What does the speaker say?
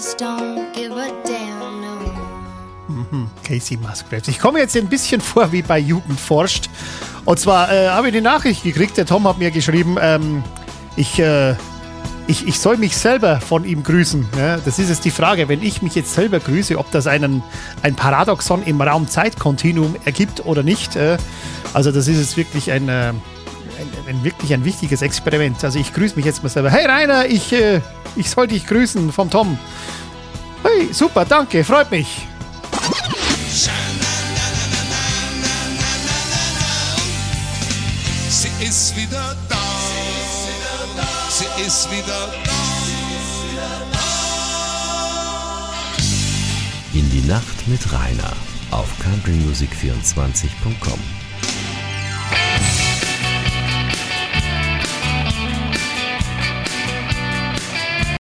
just don't give a damn no mhm, Casey Musgraves. Ich komme jetzt ein bisschen vor wie bei Jugend forscht. Und zwar äh, habe ich die Nachricht gekriegt, der Tom hat mir geschrieben, ähm, ich, äh, ich, ich soll mich selber von ihm grüßen. Ja, das ist jetzt die Frage, wenn ich mich jetzt selber grüße, ob das einen, ein Paradoxon im Raum-Zeit-Kontinuum ergibt oder nicht. Äh, also das ist jetzt wirklich ein... Äh, ein, ein, wirklich ein wichtiges Experiment. Also ich grüße mich jetzt mal selber. Hey Rainer, ich äh, ich soll dich grüßen vom Tom. Hey, super, danke, freut mich. Sie ist wieder da. Sie ist wieder da. In die Nacht mit Rainer auf countrymusic24.com.